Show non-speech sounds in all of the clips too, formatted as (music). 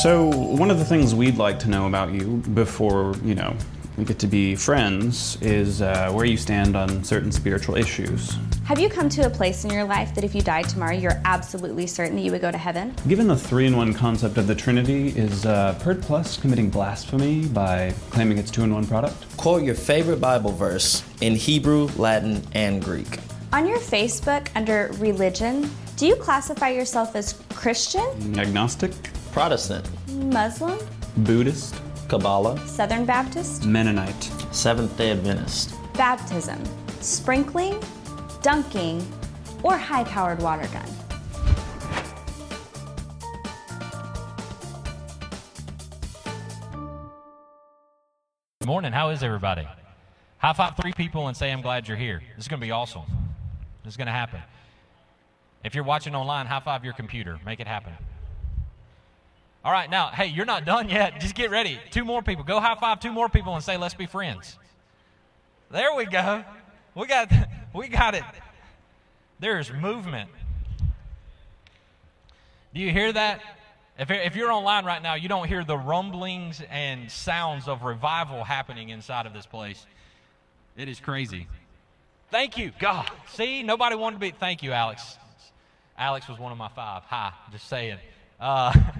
So, one of the things we'd like to know about you before, you know, we get to be friends is uh, where you stand on certain spiritual issues. Have you come to a place in your life that if you died tomorrow, you're absolutely certain that you would go to heaven? Given the three in one concept of the Trinity, is uh, Pert Plus committing blasphemy by claiming it's two in one product? Quote your favorite Bible verse in Hebrew, Latin, and Greek. On your Facebook, under religion, do you classify yourself as Christian, Agnostic? Protestant, Muslim, Buddhist? Kabbalah, Southern Baptist, Mennonite? Seventh day Adventist. baptism, sprinkling, dunking, or high powered water gun? Good morning. How is everybody? High five three people and say, I'm glad you're here. This is going to be awesome. This is going to happen. If you're watching online, high five your computer. Make it happen. All right, now, hey, you're not done yet. Just get ready. Two more people. Go high five two more people and say, let's be friends. There we go. We got, (laughs) we got it. There's movement. Do you hear that? If, if you're online right now, you don't hear the rumblings and sounds of revival happening inside of this place. It is crazy. Thank you, God. See, nobody wanted to be. Thank you, Alex. Alex was one of my five. Hi, just saying. Uh, (laughs)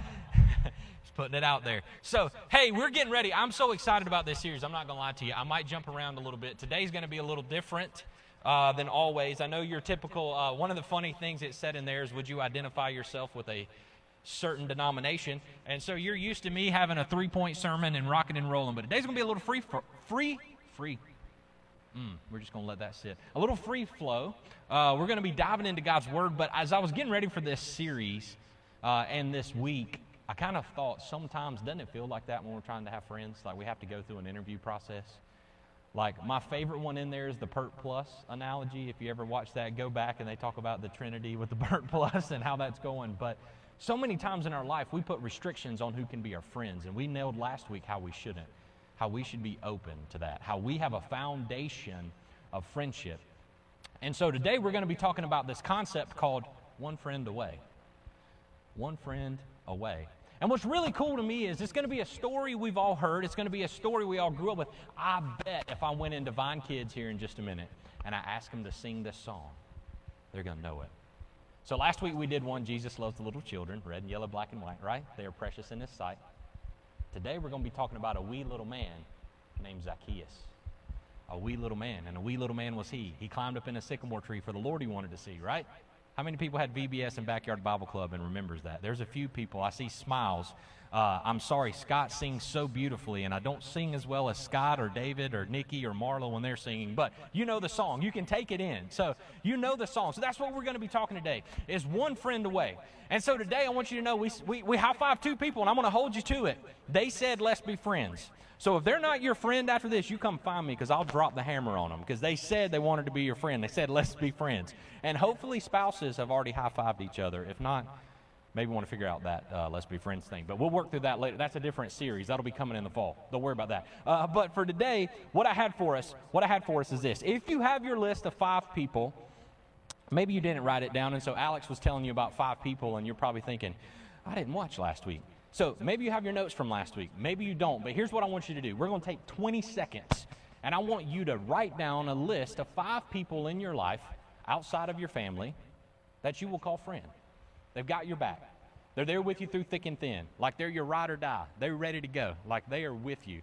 putting it out there. So, hey, we're getting ready. I'm so excited about this series. I'm not going to lie to you. I might jump around a little bit. Today's going to be a little different uh, than always. I know you're typical. Uh, one of the funny things it said in there is, would you identify yourself with a certain denomination? And so you're used to me having a three point sermon and rocking and rolling. But today's going to be a little free, free, free. Mm, we're just going to let that sit. A little free flow. Uh, we're going to be diving into God's Word. But as I was getting ready for this series uh, and this week, I kind of thought sometimes, doesn't it feel like that when we're trying to have friends? Like we have to go through an interview process? Like my favorite one in there is the Pert Plus analogy. If you ever watch that, go back and they talk about the Trinity with the (laughs) Pert Plus and how that's going. But so many times in our life, we put restrictions on who can be our friends. And we nailed last week how we shouldn't, how we should be open to that, how we have a foundation of friendship. And so today we're going to be talking about this concept called one friend away. One friend away. And what's really cool to me is it's going to be a story we've all heard. It's going to be a story we all grew up with. I bet if I went into Vine Kids here in just a minute and I asked them to sing this song, they're going to know it. So last week we did one, Jesus loves the little children, red and yellow, black and white, right? They are precious in his sight. Today we're going to be talking about a wee little man named Zacchaeus. A wee little man. And a wee little man was he. He climbed up in a sycamore tree for the Lord he wanted to see, right? How many people had VBS and Backyard Bible Club and remembers that? There's a few people. I see smiles. Uh, I'm sorry, Scott sings so beautifully, and I don't sing as well as Scott or David or Nikki or Marla when they're singing, but you know the song. You can take it in. So you know the song. So that's what we're going to be talking today is one friend away. And so today I want you to know we, we, we high five two people, and I'm going to hold you to it. They said, let's be friends. So if they're not your friend after this, you come find me because I'll drop the hammer on them because they said they wanted to be your friend. They said, let's be friends. And hopefully spouses have already high fived each other. If not, maybe want to figure out that uh, let's be friends thing. But we'll work through that later. That's a different series. That'll be coming in the fall. Don't worry about that. Uh, but for today, what I had for us, what I had for us is this. If you have your list of five people, maybe you didn't write it down, and so Alex was telling you about five people, and you're probably thinking, I didn't watch last week. So maybe you have your notes from last week. Maybe you don't. But here's what I want you to do. We're going to take 20 seconds, and I want you to write down a list of five people in your life outside of your family that you will call friend. They've got your back. They're there with you through thick and thin, like they're your ride or die. They're ready to go, like they are with you.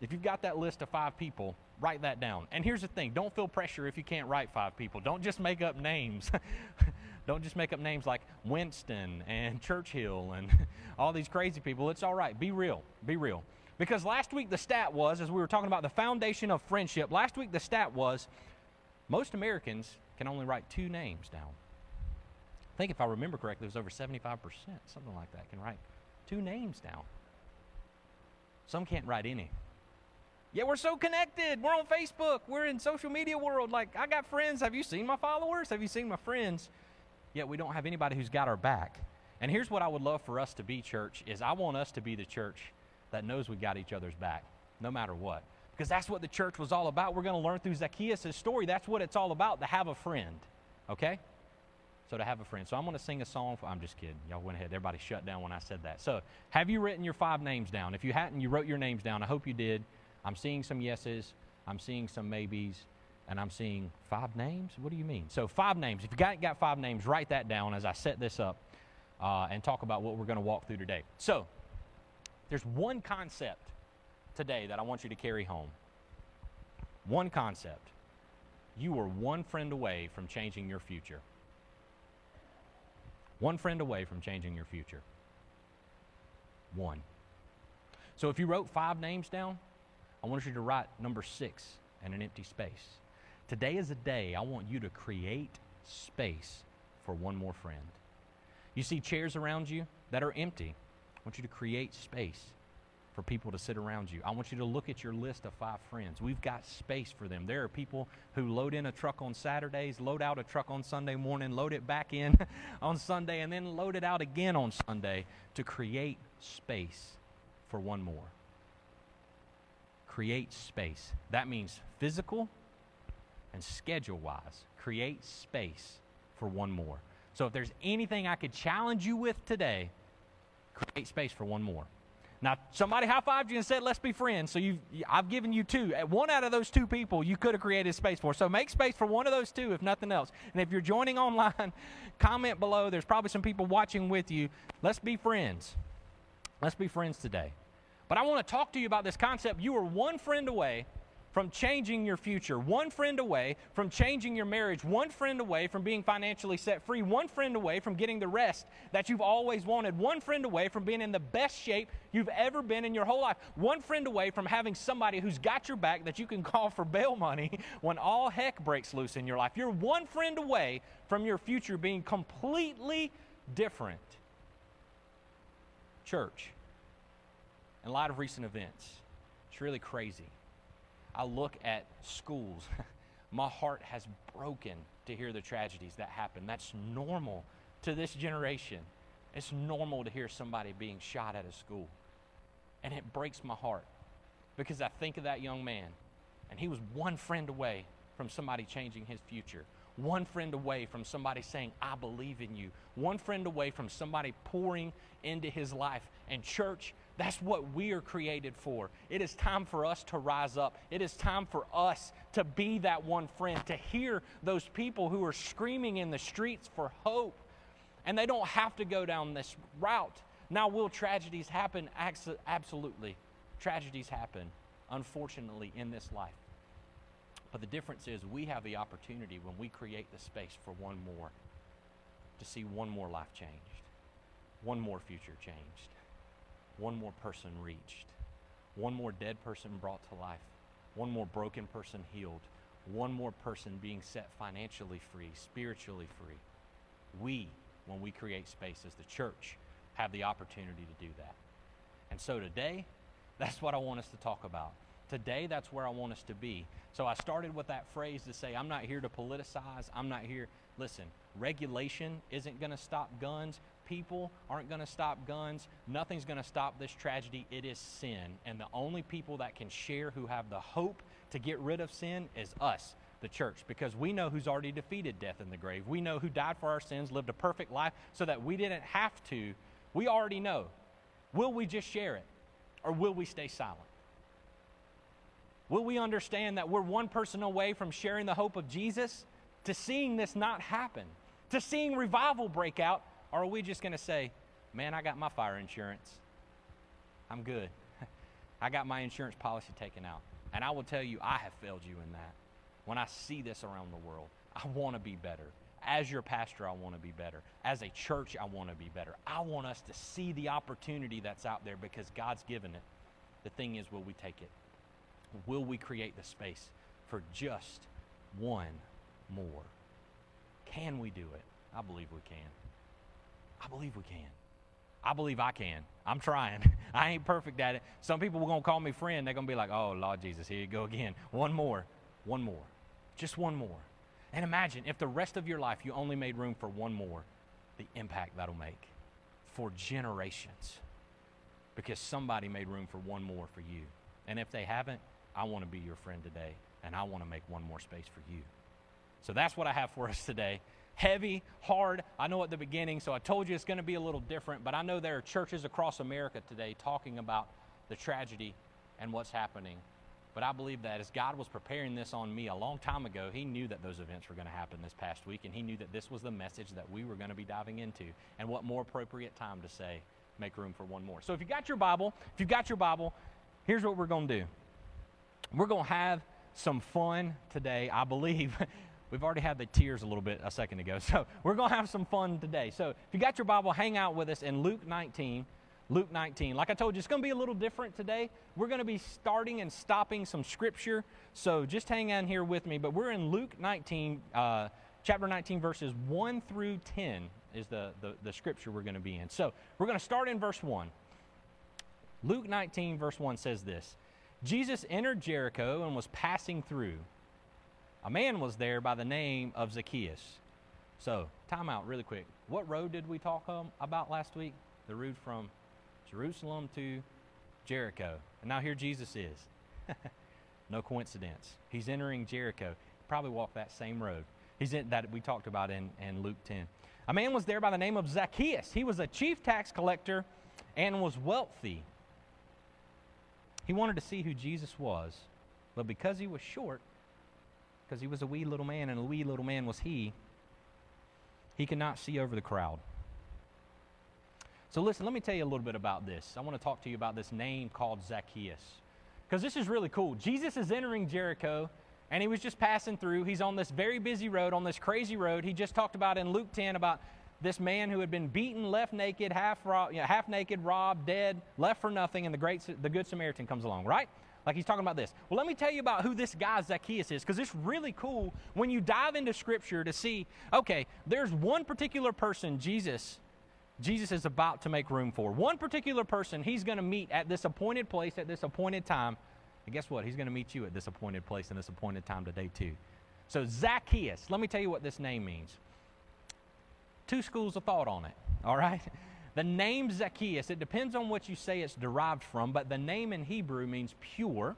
If you've got that list of five people, write that down. And here's the thing don't feel pressure if you can't write five people. Don't just make up names. (laughs) Don't just make up names like Winston and (laughs) Churchill and (laughs) all these crazy people. It's all right. Be real. Be real. Because last week the stat was, as we were talking about the foundation of friendship, last week the stat was most Americans can only write two names down. I think if I remember correctly, it was over 75%, something like that, can write two names down. Some can't write any. Yeah, we're so connected. We're on Facebook. We're in social media world. Like, I got friends. Have you seen my followers? Have you seen my friends? Yet we don't have anybody who's got our back. And here's what I would love for us to be, church, is I want us to be the church that knows we got each other's back, no matter what. Because that's what the church was all about. We're going to learn through Zacchaeus' story. That's what it's all about, to have a friend. Okay? So to have a friend. So I'm going to sing a song. For, I'm just kidding. Y'all went ahead. Everybody shut down when I said that. So have you written your five names down? If you hadn't, you wrote your names down. I hope you did. I'm seeing some yeses. I'm seeing some maybes. And I'm seeing five names? What do you mean? So five names. If you got, got five names, write that down as I set this up uh, and talk about what we're going to walk through today. So there's one concept today that I want you to carry home. One concept. You are one friend away from changing your future. One friend away from changing your future. One. So if you wrote five names down, I want you to write number six and an empty space. Today is a day I want you to create space for one more friend. You see chairs around you that are empty. I want you to create space for people to sit around you. I want you to look at your list of five friends. We've got space for them. There are people who load in a truck on Saturdays, load out a truck on Sunday morning, load it back in (laughs) on Sunday, and then load it out again on Sunday to create space for one more. Create space. That means physical and schedule wise. Create space for one more. So if there's anything I could challenge you with today, create space for one more. Now, somebody high fived you and said, let's be friends. So you've, I've given you two. Uh, one out of those two people you could have created space for. So make space for one of those two, if nothing else. And if you're joining (laughs) online, comment below. There's probably some people watching with you. Let's be friends. Let's be friends today. But I want to talk to you about this concept. You are one friend away from changing your future, one friend away from changing your marriage, one friend away from being financially set free, one friend away from getting the rest that you've always wanted, one friend away from being in the best shape you've ever been in your whole life, one friend away from having somebody who's got your back that you can (laughs) call for bail money when all heck breaks loose in your life. You're one friend away from your future being completely different. Church, in light of recent events, it's really crazy I look at schools, (laughs) my heart has broken to hear the tragedies that happen. That's normal to this generation. It's normal to hear somebody being shot at a school. And it breaks my heart because I think of that young man, and he was one friend away from somebody changing his future. One friend away from somebody saying, I believe in you. One friend away from somebody pouring into his life. And, church, that's what we are created for. It is time for us to rise up. It is time for us to be that one friend, to hear those people who are screaming in the streets for hope. And they don't have to go down this route. Now, will tragedies happen? Absolutely. Tragedies happen, unfortunately, in this life. But the difference is we have the opportunity when we create the space for one more to see one more life changed, one more future changed one more person reached, one more dead person brought to life, one more broken person healed, one more person being set financially free, spiritually free. We, when we create space as the church, have the opportunity to do that. And so today, (laughs) that's what I want us to talk about. Today, that's where I want us to be. So I started with that phrase to say, I'm not here to politicize. I'm not here. Listen, regulation isn't going to stop guns people aren't going to stop guns. Nothing's going to stop this tragedy. It is sin. And the only people that can share who have the hope to get rid of sin is us, the church, because we know who's already defeated death in the grave. We know who died for our sins, lived a perfect life so that we didn't have to. We already know. Will we just share it or will we stay silent? Will we understand that we're one person away from sharing the hope of Jesus to seeing this not happen, to seeing revival break out, or are we just going to say, man, I got my fire insurance. I'm good. (laughs) I got my insurance policy taken out. And I will tell you, I have failed you in that. When I see this around the world, I want to be better. As your pastor, I want to be better. As a church, I want to be better. I want us to see the opportunity that's out there because God's given it. The thing is, will we take it? Will we create the space for just one more? Can we do it? I believe we can. I believe we can. I believe I can. I'm trying. (laughs) I ain't perfect at it. Some people are going to call me friend. They're going to be like, oh, Lord Jesus, here you go again. One more. One more. Just one more. And imagine if the rest of your life you only made room for one more, the impact that'll make for generations. Because somebody made room for one more for you. And if they haven't, I want to be your friend today. And I want to make one more space for you. So that's what I have for us today. Heavy, hard. I know at the beginning, so I told you it's going to be a little different, but I know there are churches across America today talking about the tragedy and what's happening. But I believe that as God was preparing this on me a long time ago, He knew that those events were going to happen this past week, and He knew that this was the message that we were going to be diving into. And what more appropriate time to say, make room for one more. So if you got your Bible, if you've got your Bible, here's what we're going to do. We're going to have some fun today. I believe (laughs) we've already had the tears a little bit a second ago. (laughs) So we're going to have some fun today. So if you got your Bible, hang out with us in Luke 19. Luke 19. Like I told you, it's going to be a little different today. We're going to be starting and stopping some scripture. So just hang on here with me. But we're in Luke 19, uh, chapter 19, verses 1 through 10 is the, the, the scripture we're going to be in. So we're going to start in verse 1. Luke 19, verse 1 says this Jesus entered Jericho and was passing through. A man was there by the name of Zacchaeus. So, time out really quick. What road did we talk um, about last week? The route from Jerusalem to Jericho. And now here Jesus is. (laughs) no coincidence. He's entering Jericho. Probably walked that same road. He's in that we talked about in, in Luke 10. A man was there by the name of Zacchaeus. He was a chief tax collector and was wealthy. He wanted to see who Jesus was, but because he was short, because he was a wee little man and a wee little man was he, he could not see over the crowd. So, listen, let me tell you a little bit about this. I want to talk to you about this name called Zacchaeus. Because this is really cool. Jesus is entering Jericho, and he was just passing through. He's on this very busy road, on this crazy road. He just talked about in Luke 10 about this man who had been beaten, left naked, half, you know, half naked, robbed, dead, left for nothing, and the, great, the Good Samaritan comes along, right? Like he's talking about this. Well, let me tell you about who this guy Zacchaeus is, because it's really cool when you dive into Scripture to see, okay, there's one particular person, Jesus, Jesus is about to make room for. One particular person he's going to meet at this appointed place at this appointed time. And guess what? He's going to meet you at this appointed place and this appointed time today, too. So, Zacchaeus, let me tell you what this name means. Two schools of thought on it, all right? The name Zacchaeus, it depends on what you say it's derived from, but the name in Hebrew means pure,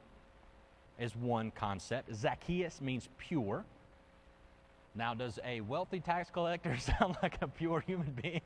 is one concept. Zacchaeus means pure. Now, does a wealthy tax collector (laughs) sound like a pure human being?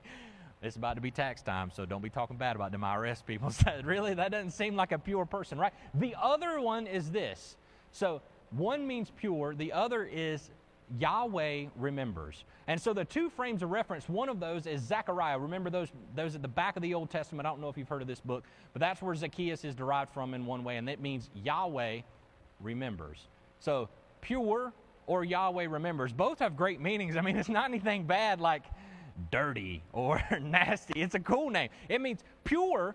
It's about to be tax time, so don't be talking bad about them IRS people. (laughs) really, that doesn't seem like a pure person, right? The other one is this. So one means pure, the other is Yahweh remembers. And so the two frames of reference, one of those is Zechariah. Remember those, those at the back of the Old Testament. I don't know if you've heard of this book, but that's where Zacchaeus is derived from in one way, and that means Yahweh remembers. So pure or Yahweh remembers. Both have great meanings. I mean, it's not anything bad like dirty or (laughs) nasty. It's a cool name. It means pure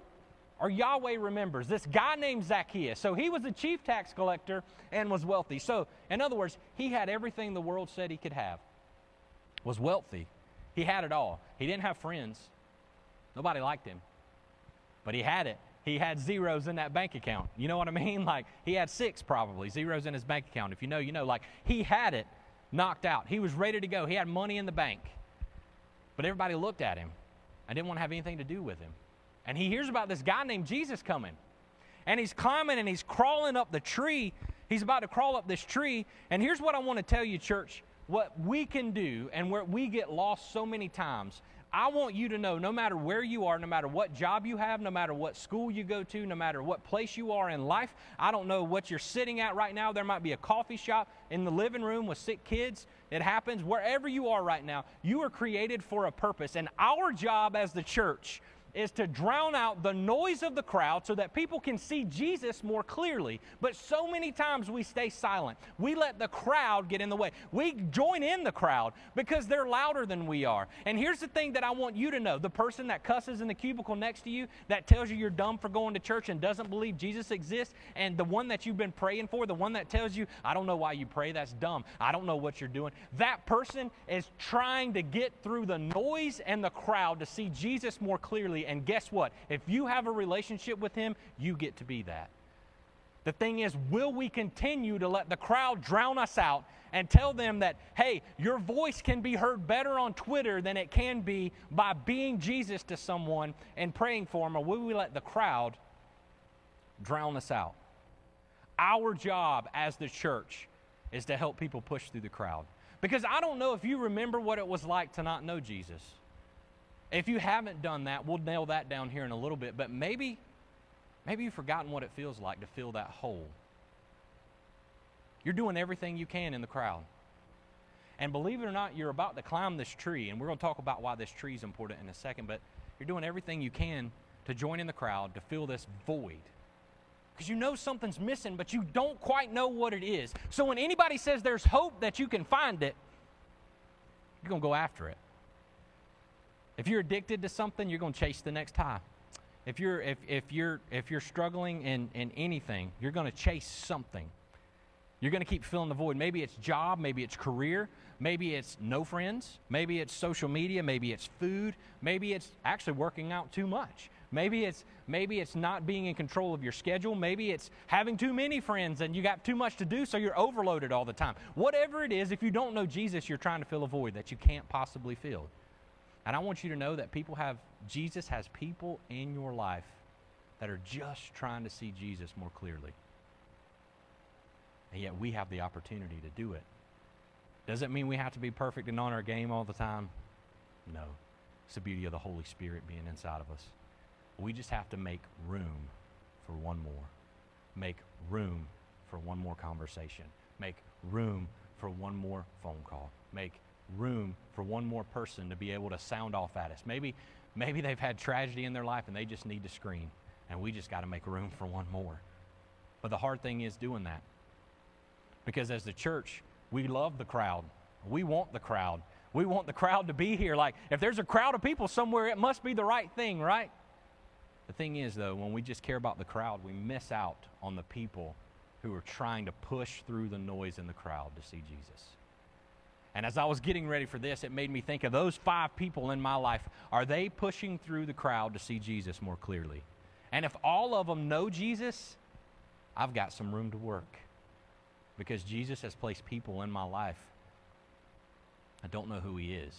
or Yahweh remembers. This guy named Zacchaeus. So he was a chief tax collector and was wealthy. So, in other words, he had everything the world said he could have. Was wealthy. He had it all. He didn't have friends. Nobody liked him. But he had it. He had zeros in that bank account. You know what I mean? (laughs) Like he had six probably zeros in his bank account. If you know, you know. Like he had it knocked out. He was ready to go. He had money in the bank. But everybody looked at him I didn't want to have anything to do with him. And he hears about this guy named Jesus coming. And he's climbing and he's crawling up the tree. He's about to crawl up this tree. And here's what I want to tell you, church what we can do and where we get lost so many times I want you to know no matter where you are, no matter what job you have, no matter what school you go to, no matter what place you are in life, I don't know what you're sitting at right now. There might be a coffee shop in the living room with sick kids. It happens wherever you are right now. You are created for a purpose. And our job as the church is to drown out the noise of the crowd so that people can see Jesus more clearly. But so many times we stay silent. We let the crowd get in the way. We join in the crowd because they're louder than we are. And here's the thing that I want you to know the person that cusses in the cubicle next to you, that tells you you're dumb for going to church and doesn't believe Jesus exists, and the one that you've been praying for, the one that tells you, I don't know why you pray, that's dumb. I don't know what you're doing. That person is trying to get through the noise and the crowd to see Jesus more clearly and guess what? If you have a relationship with Him, you get to be that. The thing is, will we continue to let the crowd drown us out and tell them that, hey, your voice can be heard better on Twitter than it can be by being Jesus to someone and praying for them, or will we let the crowd drown us out? Our job as the church is to help people push through the crowd. Because I don't know if you remember what it was like to not know Jesus. If you haven't done that, we'll nail that down here in a little bit, but maybe maybe you've forgotten what it feels like to fill that hole. You're doing everything you can in the crowd. And believe it or not, you're about to climb this tree, and we're going to talk about why this tree is important in a second, but you're doing everything you can to join in the crowd to fill this void. Because you know something's missing, but you don't quite know what it is. So when anybody says there's hope that you can find it, you're going to go after it. If you're addicted to something, you're going to chase the next high. If you're, if, if you're, if you're struggling in, in anything, you're going to chase something. You're going to keep filling the void. Maybe it's job, maybe it's career, maybe it's no friends, maybe it's social media, maybe it's food, maybe it's actually working out too much. Maybe it's maybe it's not being in control of your schedule, maybe it's having too many friends and you got too much to do so you're overloaded all the time. Whatever it is, if you don't know Jesus, you're trying to fill a void that you can't possibly fill. And I want you to know that people have Jesus has people in your life that are just trying to see Jesus more clearly. And yet we have the opportunity to do it. Does it mean we have to be perfect and on our game all the time? No. It's the beauty of the Holy Spirit being inside of us. We just have to make room for one more. Make room for one more conversation. Make room for one more phone call. Make room for one more person to be able to sound off at us. Maybe, maybe they've had tragedy in their life and they just need to scream, and we just got to make room for one more. But the hard thing is doing that. Because as the church, we love the crowd. We want the crowd. We want the crowd to be here. Like, if there's a crowd of people somewhere, it must be the right thing, right? The thing is, though, when we just care about the crowd, we miss out on the people who are trying to push through the noise in the crowd to see Jesus. And as I was getting ready for this, it made me think of those five people in my life. Are they pushing through the crowd to see Jesus more clearly? And if all of them know Jesus, I've got some room to work because Jesus has placed people in my life I don't know who he is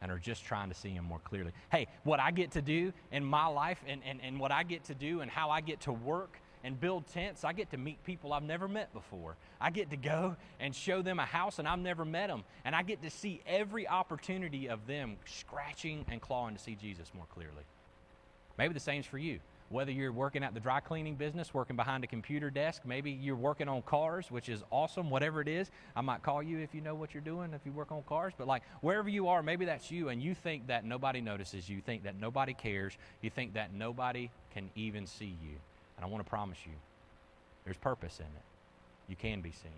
and are just trying to see him more clearly. Hey, what I get to do in my life and, and, and what I get to do and how I get to work and build tents, I get to meet people I've never met before. I get to go and show them a house and I've never met them. And I get to see every opportunity of them scratching and clawing to see Jesus more clearly. Maybe the same's for you whether you're working at the dry cleaning business, working behind a computer desk, maybe you're working on cars, which is awesome, whatever it is. I might call you if you know what you're doing, if you work on cars, but like wherever you are, maybe that's you, and you think that nobody notices you, think that nobody cares, you think that nobody can even see you. And I want to promise you, there's purpose in it. You can be seen.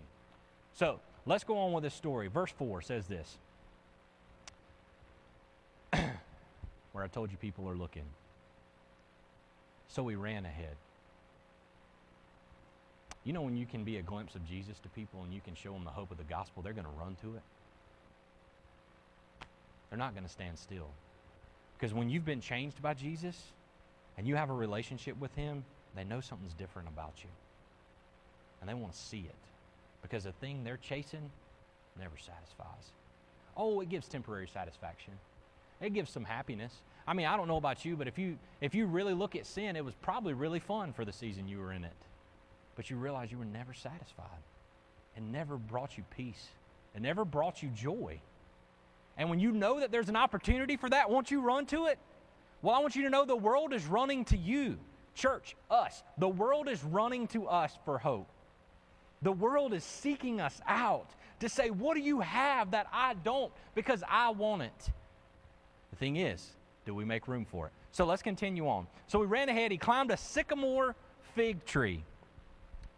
So let's go on with this story. Verse 4 says this (clears throat) where I told you people are looking. So he ran ahead. You know, when you can be a glimpse of Jesus to people and you can show them the hope of the gospel, they're going to run to it. They're not going to stand still. Because when you've been changed by Jesus and you have a relationship with Him, they know something's different about you. And they want to see it. Because the thing they're chasing never satisfies. Oh, it gives temporary satisfaction, it gives some happiness. I mean, I don't know about you, but if you if you really look at sin, it was probably really fun for the season you were in it. But you realize you were never satisfied. It never brought you peace. It never brought you joy. And when you know that there's an opportunity for that, won't you run to it? Well, I want you to know the world is running to you. Church, us. The world is running to us for hope. The world is seeking us out to say, What do you have that I don't? Because I want it. The thing is, do we make room for it? So let's continue on. So we ran ahead. He climbed a sycamore fig tree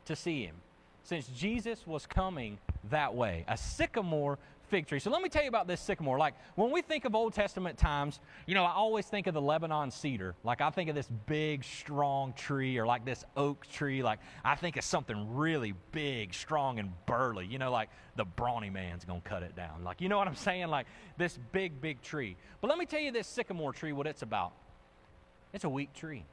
to see him, since Jesus was coming that way. A sycamore fig tree. So let me tell you about this sycamore. Like when we think of Old Testament times, you know, I always think of the Lebanon cedar. Like I think of this big, strong tree or like this oak tree. Like I think of something really big, strong, and burly. You know, like the brawny man's going to cut it down. Like, you know what I'm saying? Like this big, big tree. But let me tell you this sycamore tree, what it's about. It's a weak tree.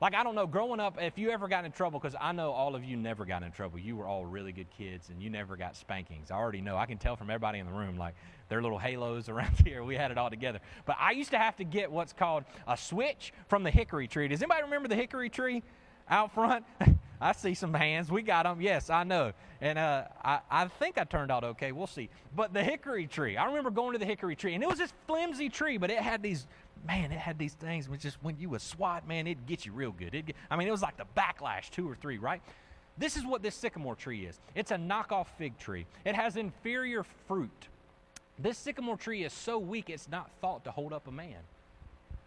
Like, I don't know, growing up, if you ever got in trouble, because I know all of you never got in trouble. You were all really good kids and you never got spankings. I already know. I can tell from everybody in the room, like, their little halos (laughs) around here. We had it all together. But I used to have to get what's called a switch from the hickory tree. Does anybody remember the hickory tree out front? (laughs) I see some hands. We got them. Yes, I know. And uh, I, I think I turned out okay. We'll see. But the hickory tree, I remember going to the hickory tree, and it was this flimsy tree, but it had these, man, it had these things which just when you would swat, man, it'd get you real good. It'd get, I mean, it was like the backlash, two or three, right? This is what this sycamore tree is it's a knockoff fig tree, it has inferior fruit. This sycamore tree is so weak, it's not thought to hold up a man.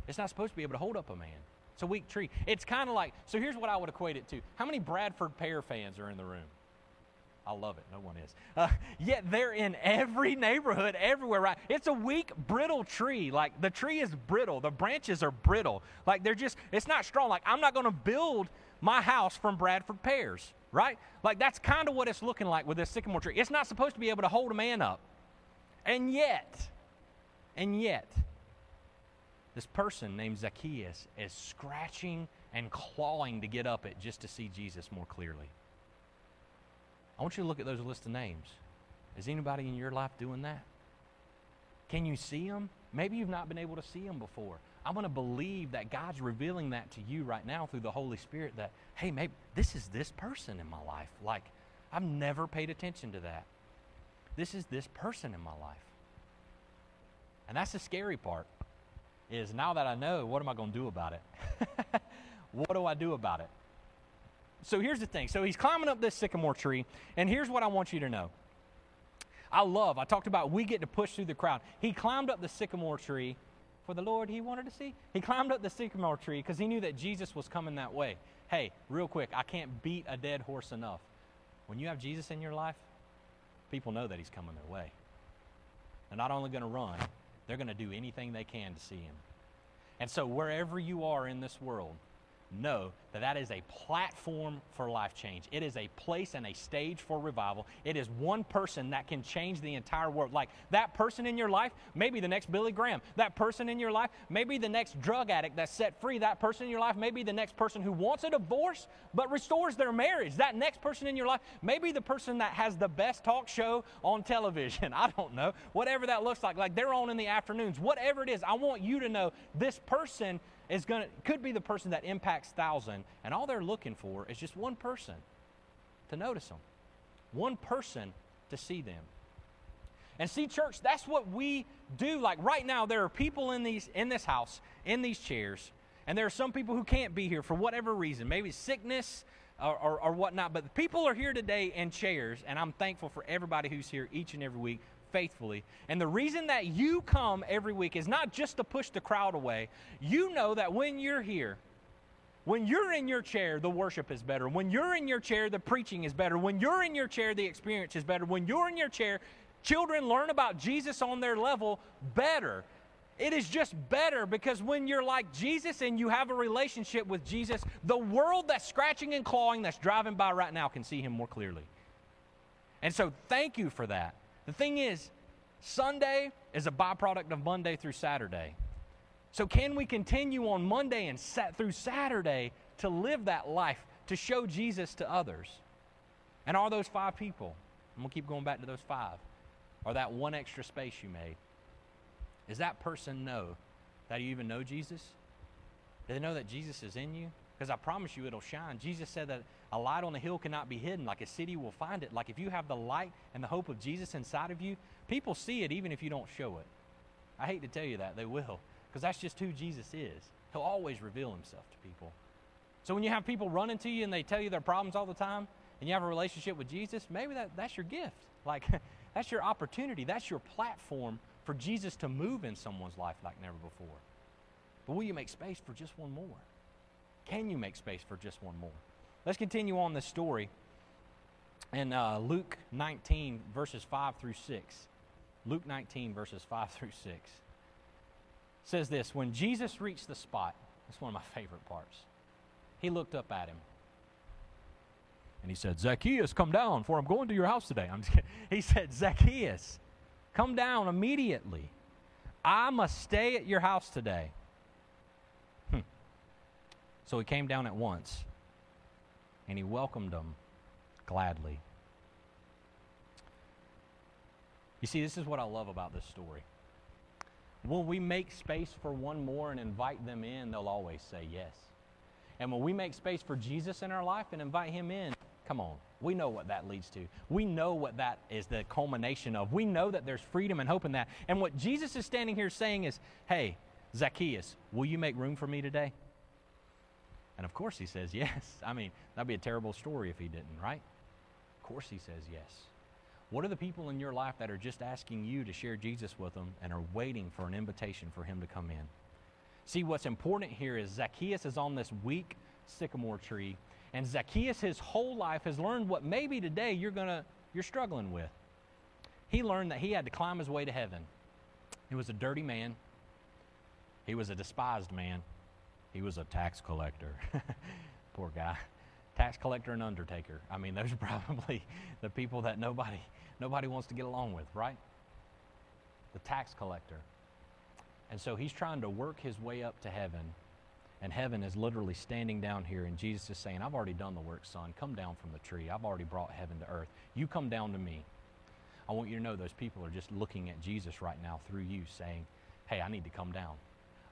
It's not supposed to be able to hold up a man. It's a weak tree. It's kind of like, so here's what I would equate it to. How many Bradford pear fans are in the room? I love it. No one is. Uh, yet they're in every neighborhood, everywhere, right? It's a weak, brittle tree. Like the tree is brittle. The branches are brittle. Like they're just, it's not strong. Like I'm not going to build my house from Bradford pears, right? Like that's kind of what it's looking like with this sycamore tree. It's not supposed to be able to hold a man up. And yet, and yet, this person named Zacchaeus is scratching and clawing to get up it just to see Jesus more clearly. I want you to look at those list of names. Is anybody in your life doing that? Can you see them? Maybe you've not been able to see them before. I'm going to believe that God's revealing that to you right now through the Holy Spirit that, hey, maybe this is this person in my life. Like, I've never paid attention to that. This is this person in my life. And that's the scary part is now that I know, what am I going to do about it? (laughs) what do I do about it? So here's the thing. So he's climbing up this sycamore tree, and here's what I want you to know. I love, I talked about we get to push through the crowd. He climbed up the sycamore tree for the Lord he wanted to see. He climbed up the sycamore tree because he knew that Jesus was coming that way. Hey, real quick, I can't beat a dead horse enough. When you have Jesus in your life, people know that he's coming their way. They're not only going to run, they're going to do anything they can to see him. And so, wherever you are in this world, know that that is a platform for life change. It is a place and a stage for revival. It is one person that can change the entire world. Like that person in your life, maybe the next Billy Graham. That person in your life, maybe the next drug addict that's set free. That person in your life, maybe the next person who wants a divorce but restores their marriage. That next person in your life, maybe the person that has the best talk show on television. (laughs) I don't know. Whatever that looks like. Like they're on in the afternoons. Whatever it is, I want you to know this person is going to could be the person that impacts thousand and all they're looking for is just one person to notice them. One person to see them. And see church that's what we do. Like right now there are people in these in this house in these chairs and there are some people who can't be here for whatever reason. Maybe sickness or, or, or whatnot but the people are here today in chairs and i'm thankful for everybody who's here each and every week faithfully. And the reason that you come every week is not just to push the crowd away. You know that when you're here, when you're in your chair, the worship is better. When you're in your chair, the preaching is better. When you're in your chair, the experience is better. When you're in your chair, children learn about Jesus on their level better. It is just better because when you're like Jesus and you have a relationship with Jesus, the world that's scratching and clawing that's driving by right now can see him more clearly. And so, thank you for that. The thing is, Sunday is a byproduct of Monday through Saturday. So, can we continue on Monday and sat through Saturday to live that life, to show Jesus to others? And are those five people? I'm going to keep going back to those five. Or that one extra space you made? Does that person know that you even know Jesus? Do they know that Jesus is in you? Because I promise you it'll shine. Jesus said that a light on the hill cannot be hidden. Like a city will find it. Like if you have the light and the hope of Jesus inside of you, people see it even if you don't show it. I hate to tell you that, they will. Because that's just who Jesus is. He'll always reveal himself to people. So when you have people running to you and they tell you their problems all the time, and you have a relationship with Jesus, maybe that, that's your gift. (laughs) Like, that's your opportunity. That's your platform for Jesus to move in someone's life like never before. But will you make space for just one more? Can you make space for just one more? Let's continue on this story in uh, Luke 19, verses 5 through 6. Luke 19, verses 5 through 6 says this When Jesus reached the spot, that's one of my favorite parts, he looked up at him. And he said, Zacchaeus, come down, for I'm going to your house today. he said, Zacchaeus, come down immediately. I must stay at your house today. So he came down at once, and he welcomed them gladly. You see, this is what I love about this story. When we make space for one more and invite them in, they'll always say yes. And when we make space for Jesus in our life and invite Him in, come on, we know what that leads to. We know what that is the culmination of. We know that there's freedom and hope in that. And what Jesus is standing here saying is, hey, Zacchaeus, will you make room for me today? And of course he says yes. (laughs) I mean, that'd be a terrible story if he didn't, right? Of course he says yes. What are the people in your life that are just asking you to share Jesus with them and are waiting for an invitation for him to come in? See, what's important here is Zacchaeus is on this weak sycamore tree, and Zacchaeus his whole life has learned what maybe today you're gonna you're struggling with. He learned that he had to climb his way to heaven. He was a dirty man. He was a despised man. He was a tax collector. (laughs) Poor guy. Tax collector and undertaker. I mean, those are (laughs) probably the people that nobody nobody wants to get along with, right? The tax collector. And so he's trying to work his way up to heaven. And heaven is literally standing down here, and Jesus is saying, I've already done the work, son. Come down from the tree. I've already brought heaven to earth. You come down to me. I want you to know those people are just looking at Jesus right now through you, saying, Hey, I need to come down.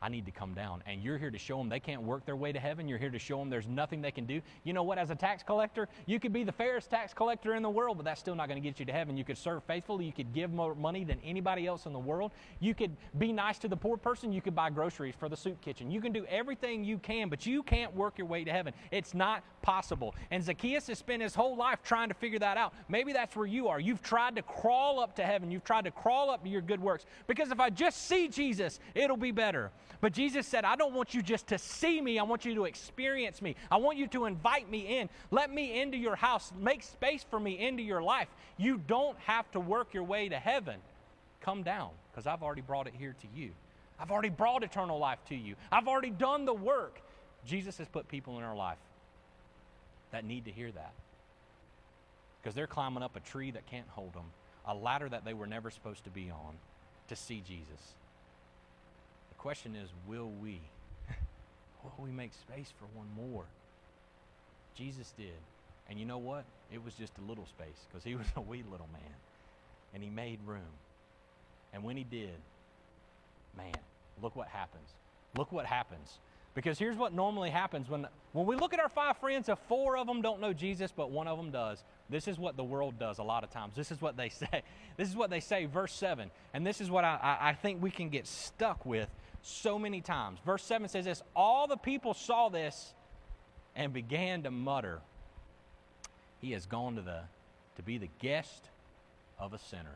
I need to come down. And you're here to show them they can't work their way to heaven. You're here to show them there's nothing they can do. You know what? As a tax collector, you could be the fairest tax collector in the world, but that's still not going to get you to heaven. You could serve faithfully. You could give more money than anybody else in the world. You could be nice to the poor person. You could buy groceries for the soup kitchen. You can do everything you can, but you can't work your way to heaven. It's not possible. And Zacchaeus has spent his whole life trying to figure that out. Maybe that's where you are. You've tried to crawl up to heaven. You've tried to crawl up to your good works. Because if I just see Jesus, it'll be better. But Jesus said, I don't want you just to see me. I want you to experience me. I want you to invite me in. Let me into your house. Make space for me into your life. You don't have to work your way to heaven. Come down, because I've already brought it here to you. I've already brought eternal life to you. I've already done the work. Jesus has put people in our life that need to hear that. Because they're climbing up a tree that can't hold them, a ladder that they were never supposed to be on to see Jesus question is will we? (laughs) will we make space for one more? Jesus did. And you know what? It was just a little space because he (laughs) was a wee little man. And he made room. And when he did, man, look what happens. Look what happens. Because here's what normally happens when, when we look at our five friends, if four of them don't know Jesus, but one of them does, this is what the world does a lot of times. This is what they (laughs) say. This is what they say, verse 7. And this is what I, I, I think we can get stuck with so many times. Verse 7 says this All the people saw this and began to mutter, He has gone to, the, to be the guest of a sinner.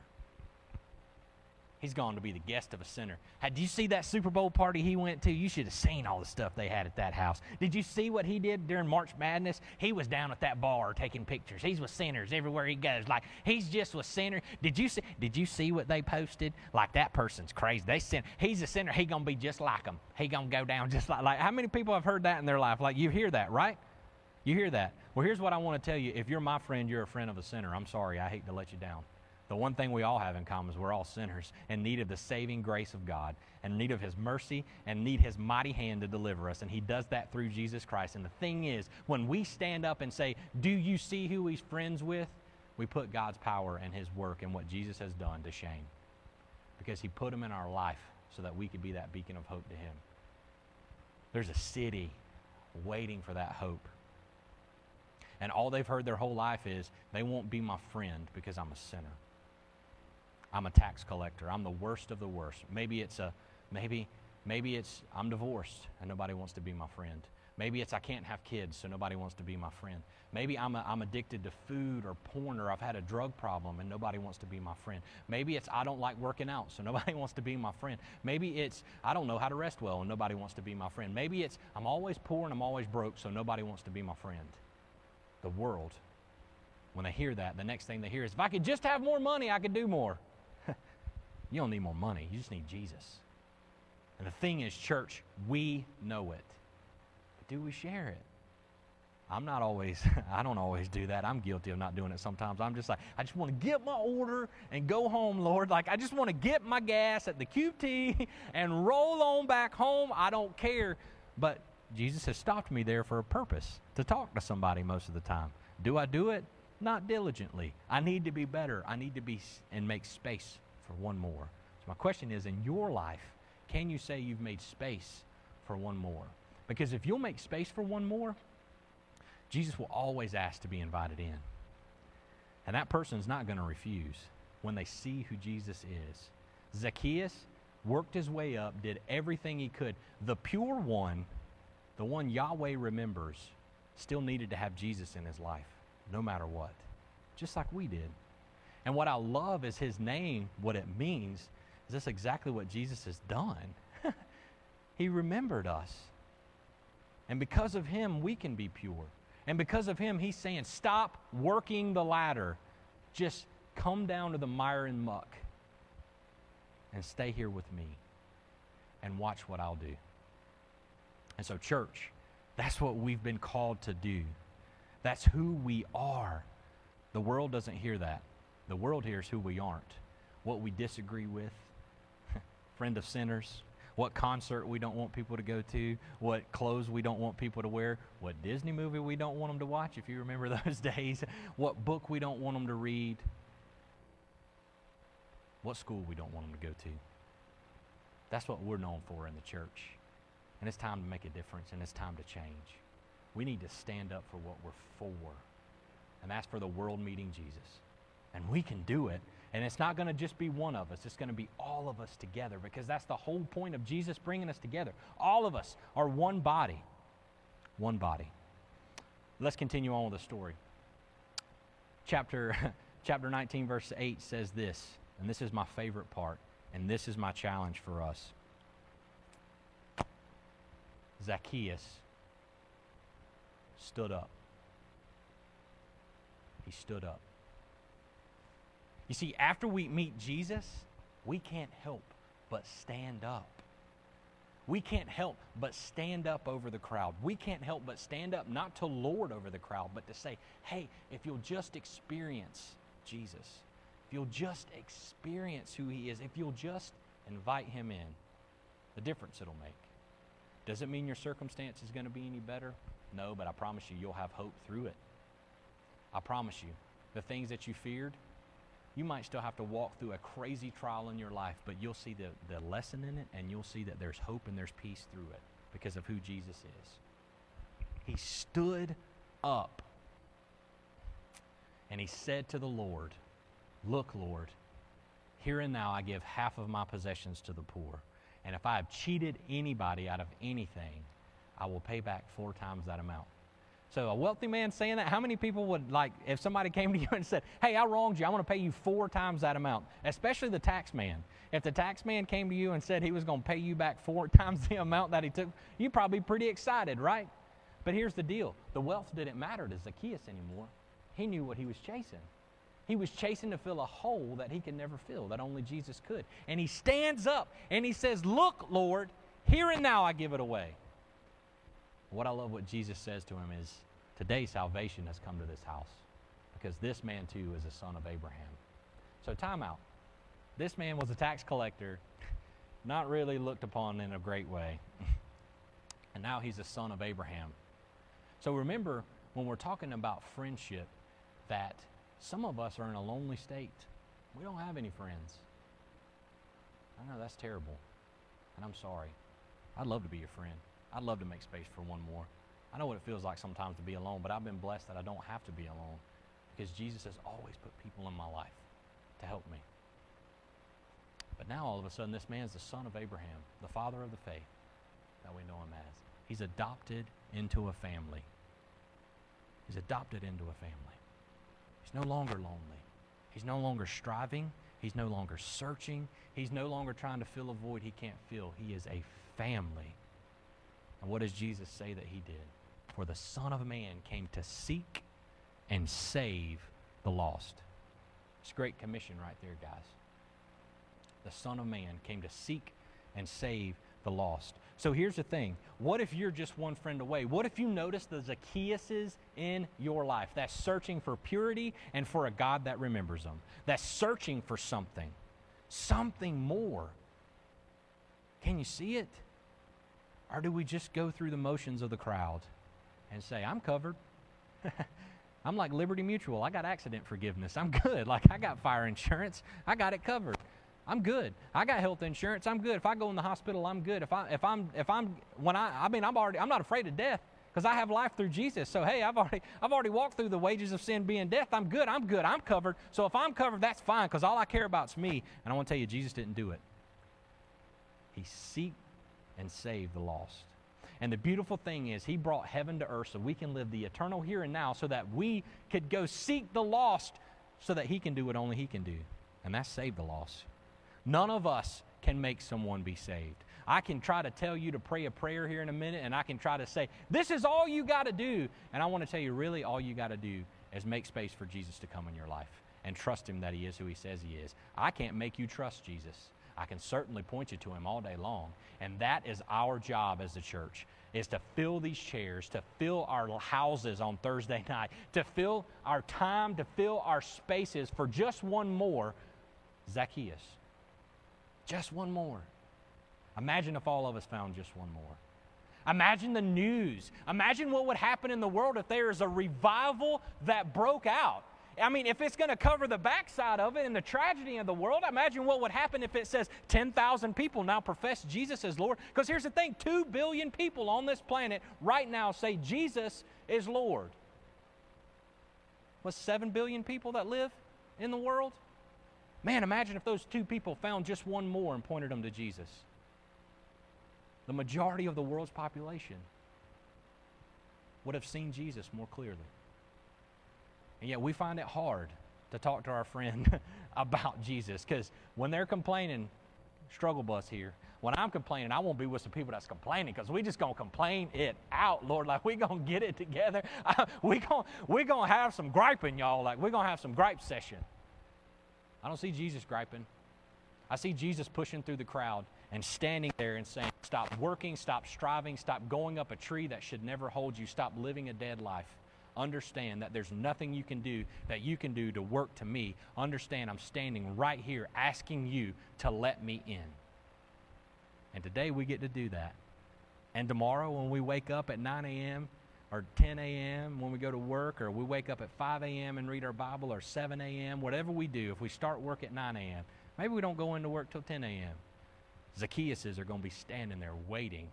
He's gone to be the guest of a sinner. Did you see that Super Bowl party he went to? You should have seen all the stuff they had at that house. Did you see what he did during March Madness? He was down at that bar taking pictures. He's with sinners everywhere he goes. Like he's just with sinners. Did you see? Did you see what they posted? Like that person's crazy. They sin. He's a sinner. He gonna be just like them. He gonna go down just like like. How many people have heard that in their life? Like you hear that, right? You hear that. Well, here's what I want to tell you. If you're my friend, you're a friend of a sinner. I'm sorry. I hate to let you down. The one thing we all have in common is we're all sinners in need of the saving grace of God, and need of His mercy, and need His mighty hand to deliver us. And He does that through Jesus Christ. And the thing is, when we stand up and say, Do you see who He's friends with? we put God's power and His work and what Jesus has done to shame. Because He put Him in our life so that we could be that beacon of hope to Him. There's a city waiting for that hope. And all they've heard their whole life is, they won't be my friend because I'm a sinner. I'm a tax collector. I'm the worst of the worst. Maybe it's a maybe maybe it's I'm divorced and nobody wants to be my friend. Maybe it's I can't have kids, so nobody wants to be my friend. Maybe I'm, a, I'm addicted to food or porn or I've had a drug problem and nobody wants to be my friend. Maybe it's I don't like working out, so (laughs) nobody wants to be my friend. Maybe it's I don't know how to rest well and nobody wants to be my friend. Maybe it's I'm always poor and I'm always broke, so nobody wants to be my friend. The world, when they hear that, the next thing they hear is if I could just have more money, I could do more. You don't need more money, you just need Jesus. And the thing is, church, we know it. But do we share it? I'm not always, (laughs) I don't always do that. I'm guilty of not doing it sometimes. I'm just like, I just want to get my order and go home, Lord. Like, I just want to get my gas at the QT (laughs) and roll on back home. I don't care. But Jesus has stopped me there for a purpose to talk to somebody most of the time. Do I do it? Not diligently. I need to be better. I need to be and make space for one more. So, my question is in your life, can you say you've made space for one more? Because if you'll make space for one more, Jesus will always ask to be invited in. And that person's not going to refuse when they see who Jesus is. Zacchaeus worked his way up, did everything he could. The pure one, the one Yahweh remembers, still needed to have Jesus in his life, no matter what, just like we did. And what I love is his name, what it means, is this exactly what Jesus has done. (laughs) he remembered us. And because of him, we can be pure. And because of him, he's saying, stop working the ladder. Just come down to the mire and muck and stay here with me and watch what I'll do. And so, church, that's what we've been called to do. That's who we are. The world doesn't hear that. The world hears who we aren't, what we disagree with, (laughs) friend of sinners, what concert we don't want people to go to, what clothes we don't want people to wear, what Disney movie we don't want them to watch, if you remember (laughs) those days, what book we don't want them to read, what school we don't want them to go to. That's what we're known for in the church. And it's time to make a difference and it's time to change. We need to stand up for what we're for. And that's for the world meeting Jesus. And we can do it. And it's not going to just be one of us, it's going to be all of us together because that's the whole point of Jesus bringing us together. All of us are one body. One body. Let's continue on with the story. Chapter, (laughs) chapter 19, verse 8 says this, and this is my favorite part, and this is my challenge for us. Zacchaeus stood up. He stood up. You see, after we meet Jesus, we can't help but stand up. We can't help but stand up over the crowd. We can't help but stand up, not to lord over the crowd, but to say, hey, if you'll just experience Jesus, if you'll just experience who He is, if you'll just invite Him in, the difference it'll make. Does it mean your circumstance is going to be any better? No, but I promise you, you'll have hope through it. I promise you, the things that you feared, you might still have to walk through a crazy trial in your life, but you'll see the, the lesson in it and you'll see that there's hope and there's peace through it because of who Jesus is. He stood up and he said to the Lord, Look, Lord, here and now I give half of my possessions to the poor. And if I have cheated anybody out of anything, I will pay back four times that amount. So a wealthy man saying that, how many people would like if somebody (laughs) came to you and said, "Hey, I wronged you. I want to pay you four times that amount." Especially the tax man. If the tax man came to you and said he was going to pay you back four (laughs) times the amount that he took, you'd probably be pretty excited, right? But here's the deal: the wealth didn't matter to Zacchaeus anymore. He knew what he was chasing. He was chasing to fill a hole that he could never fill, that only Jesus could. And he stands up and he says, Look, Lord, here and now I give it away. What I love what Jesus says to him is, Today salvation has come to this house because this man too is a son of Abraham. So, time out. This man was a tax collector, not really looked upon in a great way. (laughs) and now he's a son of Abraham. So, remember when we're talking about friendship that some of us are in a lonely state. We don't have any friends. I know that's terrible, and I'm sorry. I'd love to be your friend. I'd love to make space for one more. I know what it feels like sometimes to be alone, but I've been blessed that I don't have to be alone because Jesus has always put people in my life to help me. But now all of a sudden, this man's the son of Abraham, the father of the faith that we know him as. He's adopted into a family. He's adopted into a family. He's no longer lonely. He's no longer striving. He's no longer searching. He's no longer trying to fill a void he can't fill. He is a family. And what does Jesus say that he did? For the Son of Man came to seek and save the lost. It's a great commission right there, guys. The Son of Man came to seek and save the lost. So here's the thing. What if you're just one friend away? What if you notice the Zacchaeuses in your life that's searching for purity and for a God that remembers them? That's searching for something, something more. Can you see it? Or do we just go through the motions of the crowd and say, I'm covered? (laughs) I'm like Liberty Mutual. I got accident forgiveness. I'm good. (laughs) Like, I got fire insurance. I got it covered. I'm good. I got health insurance. I'm good. If I go in the hospital, I'm good. If I if I'm if I'm when I I mean I'm already I'm not afraid of death because I have life through Jesus. So hey, I've already I've already walked through the wages of sin being death. I'm good. I'm good. I'm covered. So if I'm covered, that's fine because all I care about is me. And I want to tell you, Jesus didn't do it. He seeked and save the lost. And the beautiful thing is, He brought heaven to earth so we can live the eternal here and now, so that we could go seek the lost, so that He can do what only He can do, and that's save the lost. None of us can make someone be saved. I can try to tell you to pray a prayer here in a minute, and I can try to say, This is all you got to do. And I want to tell you, really, all you got to do is make space for Jesus to come in your life and trust Him that He is who He says He is. I can't make you trust Jesus. I can certainly point you to him all day long. And that is our job as the church is to fill these chairs, to fill our houses on Thursday (laughs) night, to fill our time, to fill our spaces for just one more Zacchaeus. Just one more. Imagine if all of us found just one more. Imagine the news. Imagine what would happen in the world if there is a revival that broke out. I mean, if it's going to cover the backside of it and the tragedy of the world, imagine what would happen if it says 10,000 people now profess Jesus as Lord. Because here's the thing 2 billion people on this planet right now say Jesus is Lord. What's 7 billion people that live in the world? Man, imagine if those two people found just one more and pointed them to Jesus. The majority of the world's population would have seen Jesus more clearly. And yet we find it hard to talk to our friend (laughs) about Jesus because when they're complaining, struggle bus here. When I'm complaining, I won't be with some people that's complaining because we just gonna complain it out, Lord. Like we gonna get it together. (laughs) we gonna we gonna have some griping, y'all. Like we're gonna have some gripe session. I don't see Jesus griping. I see Jesus pushing through the crowd and standing there and saying, Stop working, stop striving, stop going up a tree that should never hold you, stop living a dead life understand that there's nothing you can do that you can do to work to me. Understand I'm standing right here asking you to let me in. And today we get to do that. And tomorrow when we wake up at 9 a.m. or 10 a.m. when we go to work, or we wake up at 5 a.m. and read our Bible, or 7 a.m., whatever we do, if we start work at 9 a.m., maybe we don't go into work till 10 a.m. Zacchaeuses are going to be standing there waiting,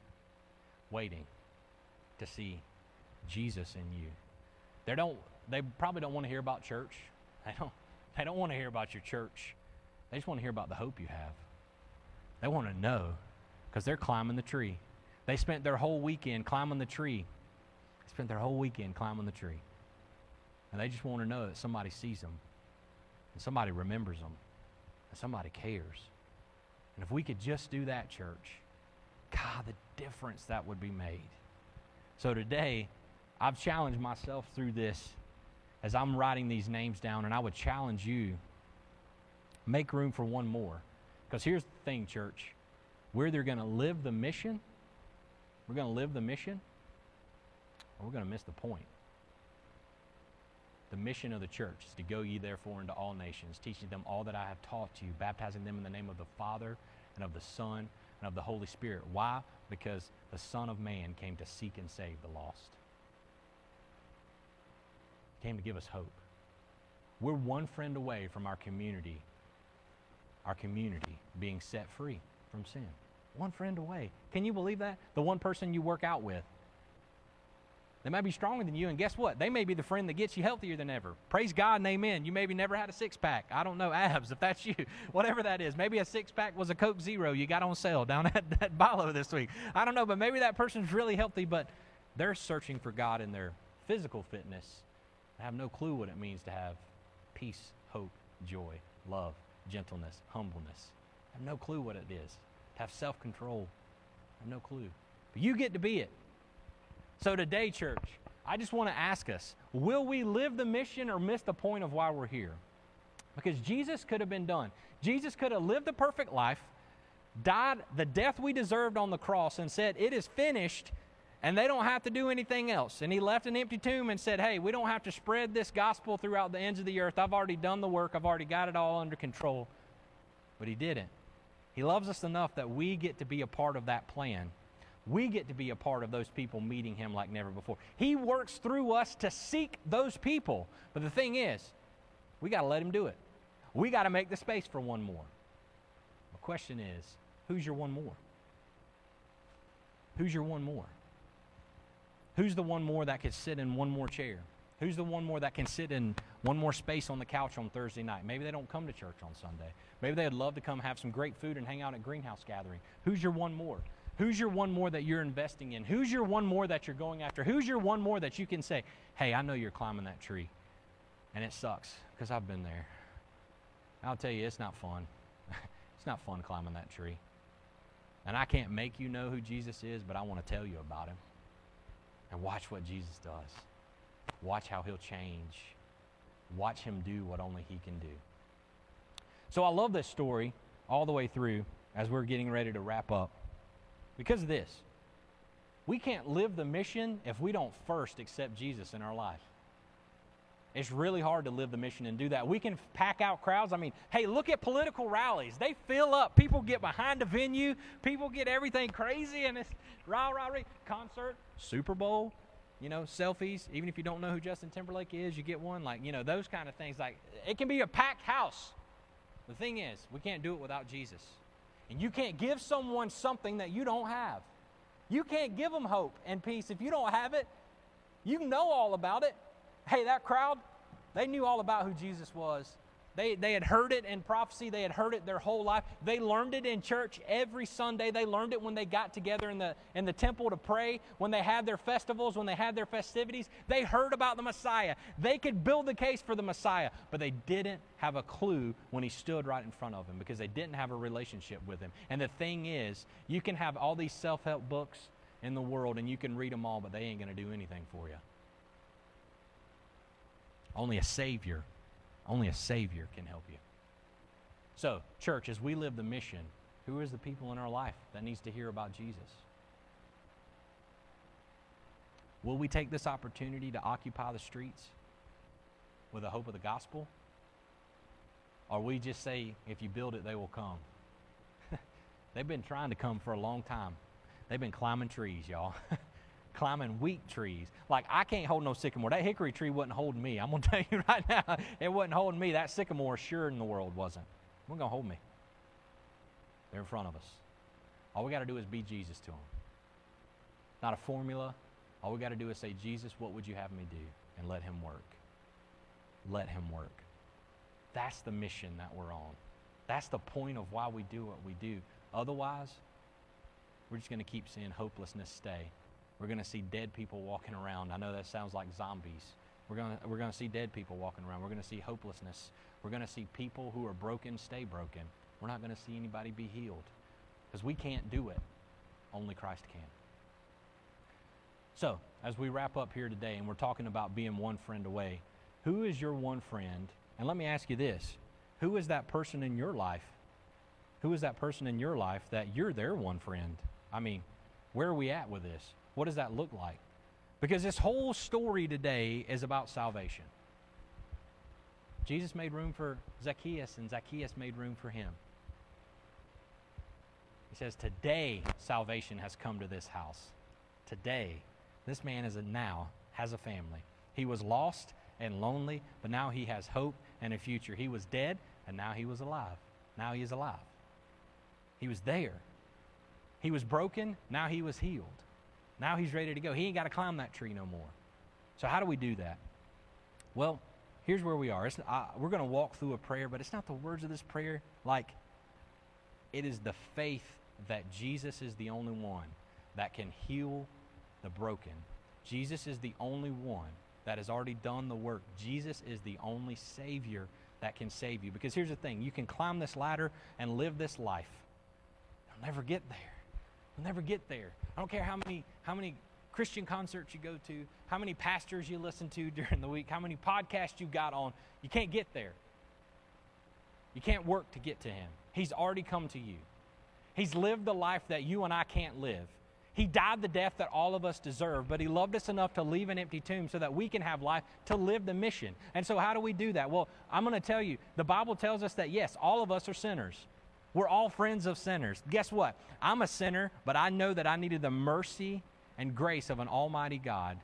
waiting to see Jesus in you. They don't. They probably don't want to hear about church. They don't. They don't want to hear about your church. They just want to hear about the hope you have. They want to know because they're climbing the tree. They spent their whole weekend climbing the tree. They spent their whole weekend climbing the tree. And they just want to know that somebody sees them and somebody remembers them and somebody cares. And if we could just do that, church, God, the difference that would be made. So today, I've challenged myself through this as I'm writing these names down, and I would challenge you make room for one more. Because here's the thing, church we're either going to live the mission, we're going to live the mission, or we're going to miss the point. The mission of the church is to go ye therefore into all nations, teaching them all that I have taught you, baptizing them in the name of the Father and of the Son and of the Holy Spirit. Why? Because the Son of Man came to seek and save the lost came to give us hope. We're one friend away from our community, our community being set free from sin. One friend away. Can you believe that? The one person you work out with. They might be stronger than you, and guess what? They may be the friend that gets you healthier than ever. Praise God and amen. You maybe never had a six pack. I don't know, (laughs) abs, if that's you. (laughs) Whatever that is. Maybe a six pack was a Coke Zero you got on sale down (laughs) at, at BI-LO this week. I don't know, but maybe that person's really healthy, but they're searching for God in their physical fitness I have no clue what it means to have peace, hope, joy, love, gentleness, humbleness. I have no clue what it is. To have self control. I have no clue. But you get to be it. So today, church, I just want to ask us will we live the mission or miss the point of why we're here? Because Jesus could have been done. Jesus could have lived the perfect life, died the death we deserved on the cross, and said, It is finished, and they don't have to do anything else. And he left an empty tomb and said, Hey, we don't have to spread this gospel throughout the ends of the earth. I've already done the work, I've already got it all under control. But he didn't. He loves us enough that we get to be a part of that plan. We get to be a part of those people meeting him like never before. He works through us to seek those people. But the thing is, we got to let him do it. We got to make the space for one more. My question is who's your one more? Who's your one more? Who's the one more that could sit in one more chair? Who's the one more that can sit in one more space on the couch on Thursday night? Maybe they don't come to church on Sunday. Maybe they'd love to come have some great food and hang out at Greenhouse Gathering. Who's your one more? Who's your one more that you're investing in? Who's your one more that you're going after? Who's your one more that you can say, hey, I know you're climbing that tree and it sucks because I've been there. I'll tell you, it's not fun. (laughs) it's not fun climbing that tree. And I can't make you know who Jesus is, but I want to tell you about him. And watch what Jesus does. Watch how he'll change. Watch him do what only he can do. So I love this story all the way through as we're getting ready to wrap up because of this. We can't live the mission if we don't first accept Jesus in our life. It's really hard to live the mission and do that. We can pack out crowds. I mean, hey, look at political rallies. They fill up. People get behind the venue. People get everything crazy, and it's rah, rah, rah. Concert, Super Bowl, you know, selfies. Even if you don't know who Justin Timberlake is, you get one. Like, you know, those kind of things. Like, it can be a packed house. The thing is, we can't do it without Jesus. And you can't give someone something that you don't have. You can't give them hope and peace if you don't have it. You know all about it. Hey, that crowd, they knew all about who Jesus was. They, they had heard it in prophecy. They had heard it their whole life. They learned it in church every Sunday. They learned it when they got together in the, in the temple to pray, when they had their festivals, when they had their festivities. They heard about the Messiah. They could build the case for the Messiah, but they didn't have a clue when he stood right in front of them because they didn't have a relationship with him. And the thing is, you can have all these self help books in the world and you can read them all, but they ain't going to do anything for you. Only a Savior only a Savior can help you. So, church, as we live the mission, who is the people in our life that needs to hear about Jesus? Will we take this opportunity to occupy the streets with the hope of the gospel? Or we just say, if you build it, they will come? (laughs) They've been trying to come for a long time. They've been climbing trees, y'all. (laughs) climbing weak trees. Like I can't hold no sycamore. That hickory tree wasn't holding me. I'm gonna (laughs) tell you right now, it wasn't holding me. That sycamore sure in the world wasn't. It wasn't gonna hold me. They're in front of us. All we got to do is be Jesus to them. Not a formula. All we got to do is say, Jesus, what would you have me do? And let him work. Let him work. That's the mission that we're on. That's the point of why we do what we do. Otherwise, we're just going to keep seeing hopelessness stay we're going to see dead people walking around. I know that sounds like zombies. We're going we're going to see dead people walking around. We're going to see hopelessness. We're going to see people who are broken stay broken. We're not going to see anybody be healed because we can't do it. Only Christ can. So, as we wrap up here today and we're talking about being one friend away, who is your one friend? And let me ask you this who is that person in your life? Who is that person in your life that you're their one friend? I mean, where are we at with this? What does that look like? Because this whole story today is about salvation. Jesus made room for Zacchaeus, and Zacchaeus made room for him. He says, Today salvation has come to this house. Today. This man is a now, has a family. He was lost and lonely, but now he has hope and a future. He was dead, and now he was alive. Now he is alive. He was there. He was broken, now he was healed. Now he's ready to go. He ain't got to climb that tree no more. So, how do we do that? Well, here's where we are. We're going to walk through a prayer, but it's not the words of this prayer. Like, it is the faith that Jesus is the only one that can heal the broken. Jesus is the only one that has already done the work. Jesus is the only Savior that can save you. Because here's the thing you can climb this ladder and live this life, you'll never get there. You'll never get there. I don't care how many how many Christian concerts you go to, how many pastors you listen to (laughs) during the week, how many podcasts you got on. You can't get there. You can't work to get to him. He's already come to you. He's lived the life that you and I can't live. He died the death that all of us deserve, but He loved us enough to leave an empty tomb so that we can have life to live the mission. And so, how do we do that? Well, I'm going to tell you the Bible tells us that yes, all of us are sinners. We're all friends of sinners. Guess what? I'm a sinner, but I know that I needed the mercy and grace of an almighty God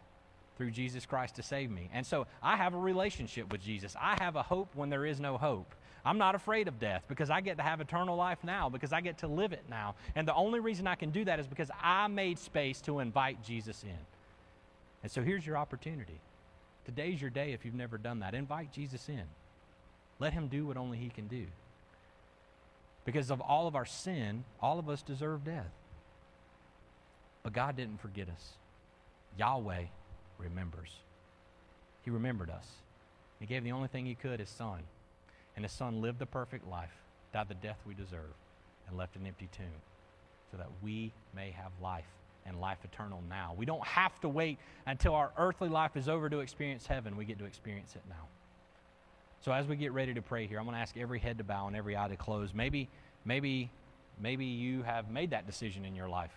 through Jesus Christ to save me. And so I have a relationship with Jesus. I have a hope when there is no hope. I'm not afraid of death because I get to have eternal life now, because I get to live it now. And the only reason I can do that is because I made space to invite Jesus in. And so here's your opportunity. Today's your day if you've never done that. Invite Jesus in. Let him do what only he can do. Because of all of our sin, all of us deserve death. But God didn't forget us. Yahweh remembers. He remembered us. He gave the only thing he could, his son. And his son lived the perfect life, died the death we deserve, and left an empty tomb so that we may have life and life eternal now. We don't have to wait until our earthly life is over to experience heaven. We get to experience it now. So as we get ready to pray here, I'm going to ask every head to bow and every eye to close. Maybe, maybe, maybe you have made that decision in your life.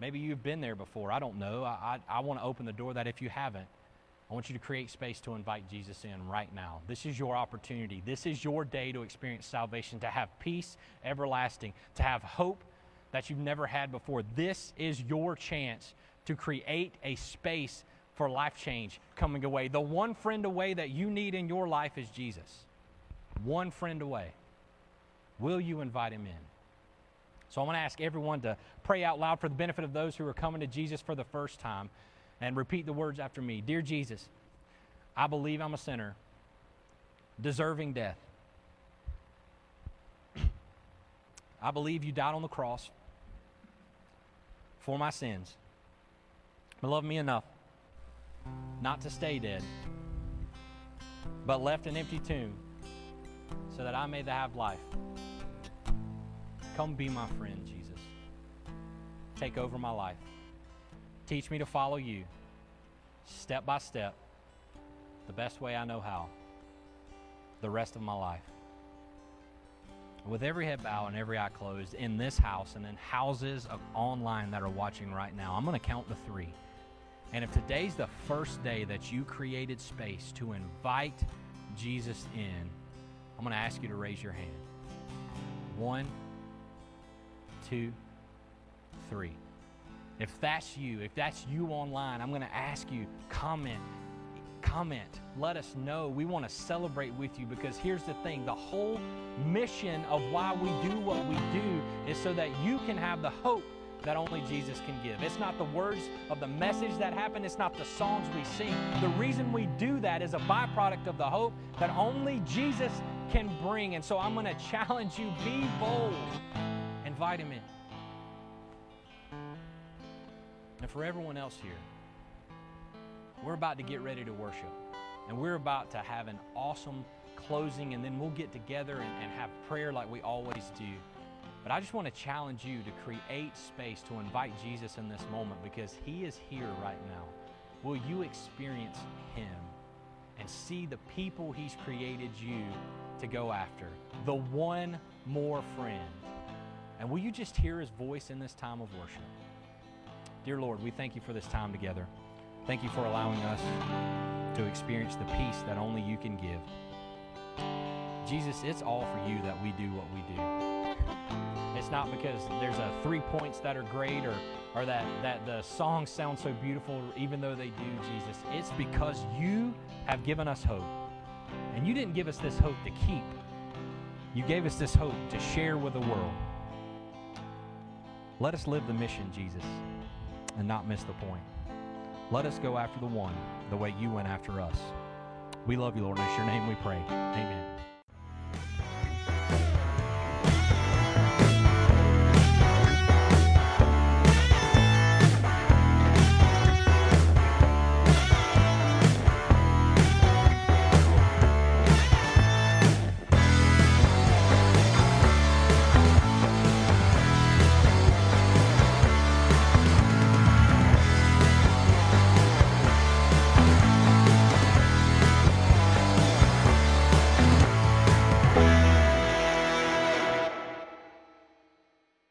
Maybe you've been there before. I don't know. I, I, I want to open the door that if you haven't, I want you to create space to invite Jesus in right now. This is your opportunity. This is your day to experience salvation, to have peace everlasting, to have hope that you've never had before. This is your chance to create a space for life change coming away. The one friend away that you need in your life is Jesus. One friend away. Will you invite him in? So I'm going to ask everyone to pray out loud for the benefit of those who are coming to Jesus for the first time and repeat the words after me Dear Jesus, I believe I'm a sinner, deserving death. (clears throat) I believe you died on the cross for my sins, love me enough not to stay dead, but left an empty tomb so that I may have life. Come be my friend, Jesus. Take over my life. Teach me to follow you step by step, the best way I know how, the rest of my life. With every head bowed and every eye closed in this house and in houses of online that are watching right now, I'm going to count to three. And if today's the first day that you created space to invite Jesus in, I'm going to ask you to raise your hand. One, two, three. If that's you, if that's you online, I'm going to ask you comment comment. Let us know. We want to celebrate with you because here's the thing the whole mission of why we do what we do is so that you can have the hope that only Jesus can give. It's not the words of the message that happen, it's not the songs we sing. The reason we do that is a byproduct of the hope that only Jesus can bring. And so I'm going to challenge you be bold, invite him in. And for everyone else here, we're about to get ready to worship. And we're about to have an awesome closing, and then we'll get together and, and have prayer like we always do. But I just want to challenge you to create space to invite Jesus in this moment because He is here right now. Will you experience Him and see the people He's created you to go after? The one more friend. And will you just hear His voice in this time of worship? Dear Lord, we thank you for this time together. Thank you for allowing us to experience the peace that only you can give. Jesus, it's all for you that we do what we do. It's not because there's a three points that are great or, or that, that the songs sound so beautiful, even though they do, Jesus. It's because you have given us hope. And you didn't give us this hope to keep, you gave us this hope to share with the world. Let us live the mission, Jesus and not miss the point. Let us go after the one the way you went after us. We love you, Lord, and it's your name we pray. Amen.